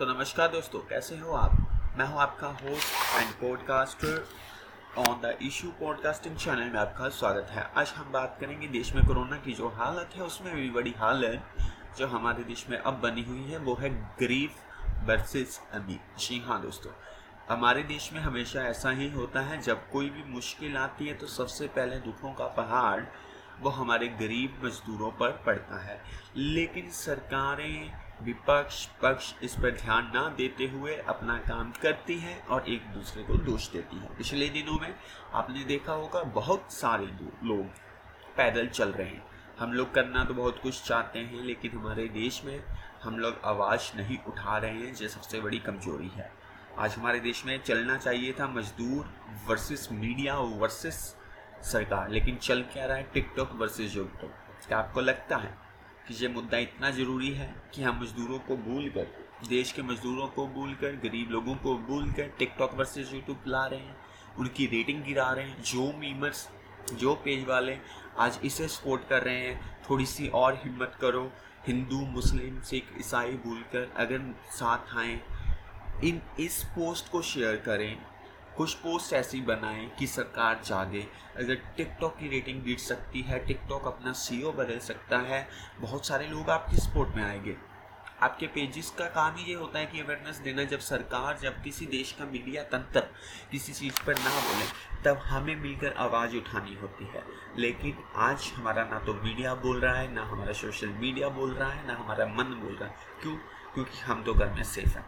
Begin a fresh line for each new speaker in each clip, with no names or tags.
तो नमस्कार दोस्तों, कैसे हो आप? मैं हूँ आपका host and podcaster on the issue podcasting channel में आपका स्वागत है। आज हम बात करेंगे देश में कोरोना की जो हालत है, उसमें भी बड़ी हालत जो हमारे देश में अब बनी हुई है, वो है गरीब वर्सेस अमीर जी हाँ दोस्तों, हमारे देश में हमेशा ऐसा ही होता है, जब कोई भी मुश्किल आती है तो सबसे पहले दुखों का पहाड़ वो हमारे गरीब मजदूरों पर पड़ता है। लेकिन सरकारें विपक्ष पक्ष इस पर ध्यान ना देते हुए अपना काम करती है और एक दूसरे को दोष देती है। पिछले दिनों में आपने देखा होगा, बहुत सारे लोग पैदल चल रहे हैं। हम लोग करना तो बहुत कुछ चाहते हैं, लेकिन हमारे देश में हम लोग आवाज़ नहीं उठा रहे हैं ये सबसे बड़ी कमज़ोरी है। आज हमारे देश में चलना चाहिए था मजदूर वर्सेस मीडिया, वर्सेस सरकार, लेकिन चल क्या रहा है? TikTok versus YouTube. क्या आपको लगता है? कि ये मुद्दा इतना ज़रूरी है कि हम मज़दूरों को भूल कर देश के मज़दूरों को भूल कर गरीब लोगों को भूल कर टिकटॉक वर्सेज यूट्यूब ला रहे हैं, उनकी रेटिंग गिरा रहे हैं, जो मीमर्स जो पेज वाले आज इसे सपोर्ट कर रहे हैं थोड़ी सी और हिम्मत करो, हिंदू, मुस्लिम, सिख, ईसाई भूल कर अगर साथ आएँ, इन, इस पोस्ट को शेयर करें कुछ पोस्ट ऐसी बनाएँ कि सरकार जागे। अगर टिकटॉक की रेटिंग गिर सकती है टिकटॉक अपना सीईओ बदल सकता है, बहुत सारे लोग आपके सपोर्ट में आएँगे। आपके पेजेस का काम ही ये होता है कि अवेयरनेस देना, जब सरकार, जब किसी देश का मीडिया तंत्र किसी चीज़ पर ना बोले, तब हमें मिलकर आवाज़ उठानी होती है। लेकिन आज हमारा ना तो मीडिया बोल रहा है, ना हमारा सोशल मीडिया बोल रहा है, ना हमारा मन बोल रहा है। क्यों? क्योंकि हम तो घर में सेफ़ हैं।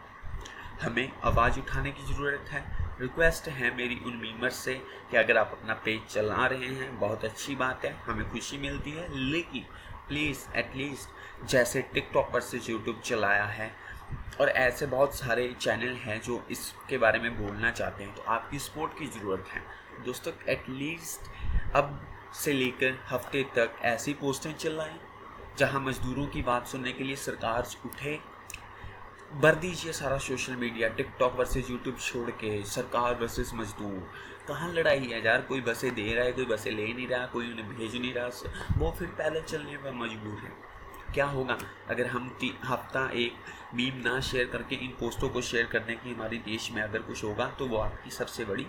हमें आवाज़ उठाने की ज़रूरत है रिक्वेस्ट है मेरी उन मीमर्स से कि अगर आप अपना पेज चला रहे हैं, बहुत अच्छी बात है, हमें खुशी मिलती है, लेकिन प्लीज़ एटलीस्ट जैसे टिकटॉक पर से यूट्यूब चलाया है और ऐसे बहुत सारे चैनल हैं जो इसके बारे में बोलना चाहते हैं तो आपकी सपोर्ट की ज़रूरत है। दोस्तों एटलीस्ट अब से लेकर हफ़्ते तक ऐसी पोस्टें चलाएँ जहाँ मज़दूरों की बात सुनने के लिए सरकार उठे भर दीजिए सारा social media TikTok versus YouTube छोड़ के, सरकार वर्सेस मजदूर। कहाँ लड़ाई है यार? कोई बसें दे रहा है, कोई बसें ले नहीं रहा, कोई उन्हें भेज नहीं रहा वो फिर पैदल चलने पर मजबूर है। क्या होगा? अगर हम हफ़्ता एक मीम ना शेयर करके इन पोस्टों को शेयर करने की हमारे देश में अगर कुछ होगा तो वो आपकी सबसे बड़ी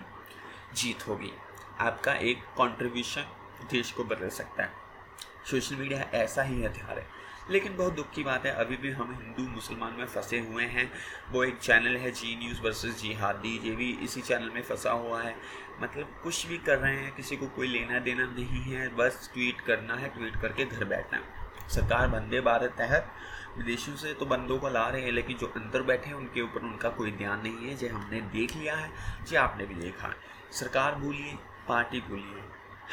जीत होगी। आपका एक कंट्रीब्यूशन देश को बदल सकता है। सोशल मीडिया ऐसा ही हथियार है। लेकिन बहुत दुख की बात है, अभी भी हम हिंदू मुसलमान में फंसे हुए हैं। वो एक चैनल है, जी न्यूज़ वर्सेस जी हादी ये भी इसी चैनल में फंसा हुआ है। मतलब कुछ भी कर रहे हैं, किसी को कोई लेना देना नहीं है, बस ट्वीट करना है, ट्वीट करके घर बैठना है। सरकार वंदे भारत तहत विदेशों से तो बंदों को ला रहे हैं, लेकिन जो अंदर बैठे हैं, उनके ऊपर उनका कोई ध्यान नहीं है। जो हमने देख लिया है जो आपने भी देखा है। सरकार भूलिए पार्टी भूलिए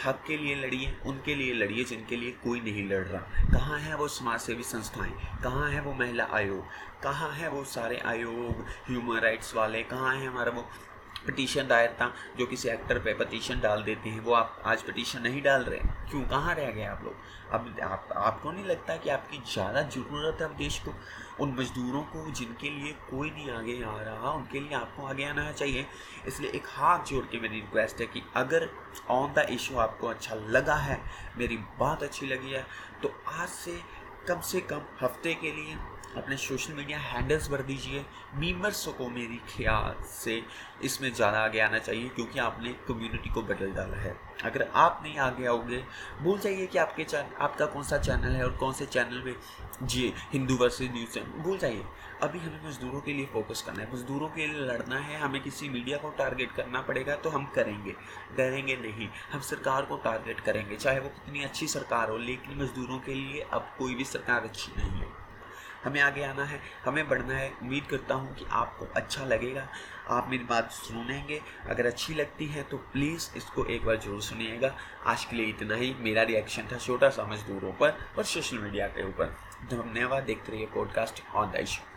हक के लिए लड़िए उनके लिए लड़िए जिनके लिए कोई नहीं लड़ रहा। कहाँ है वो समाज सेवी संस्थाएँ? कहाँ है वो महिला आयोग? कहाँ है वो सारे आयोग ह्यूमन राइट्स वाले? कहाँ है हमारा वो पटिशन दायर था, जो किसी एक्टर पे पटिशन डाल देते हैं, वो आप आज पटिशन नहीं डाल रहे क्यों? कहाँ रह गए आप लोग? अब आप, आपको नहीं लगता कि आपकी ज़्यादा ज़रूरत है अब देश को? उन मज़दूरों को जिनके लिए कोई नहीं आगे आ रहा, उनके लिए आपको आगे आना चाहिए। इसलिए एक हाथ जोड़ के मेरी रिक्वेस्ट है कि अगर ऑन द इशू आपको अच्छा लगा है, मेरी बात अच्छी लगी है तो आज से कम से कम हफ़्ते के लिए अपने सोशल मीडिया हैंडल्स भर दीजिए। मीमर्स को मेरी ख्याल से। इसमें ज़्यादा आगे आना चाहिए क्योंकि आपने कम्युनिटी को बदल डाला है। अगर आप नहीं आगे आओगे, भूल जाइए कि आपके चैनल आपका कौन सा चैनल है और कौन से चैनल में Zee Hindu versus news channel भूल जाइए। अभी हमें मज़दूरों के लिए फोकस करना है। मज़दूरों के लिए लड़ना है, हमें किसी मीडिया को टारगेट करना पड़ेगा तो हम करेंगे। डरेंगे नहीं, हम सरकार को टारगेट करेंगे, चाहे वो कितनी अच्छी सरकार हो, लेकिन मज़दूरों के लिए अब कोई भी सरकार अच्छी नहीं है। हमें आगे आना है, हमें बढ़ना है। उम्मीद करता हूँ कि आपको अच्छा लगेगा। आप मेरी बात सुनेंगे। अगर अच्छी लगती है तो प्लीज़ इसको एक बार ज़रूर सुनिएगा। आज के लिए इतना ही। मेरा रिएक्शन था छोटा सा मजदूरों पर और सोशल मीडिया के ऊपर। धन्यवाद। देखते रहिए पॉडकास्ट ऑन द इशू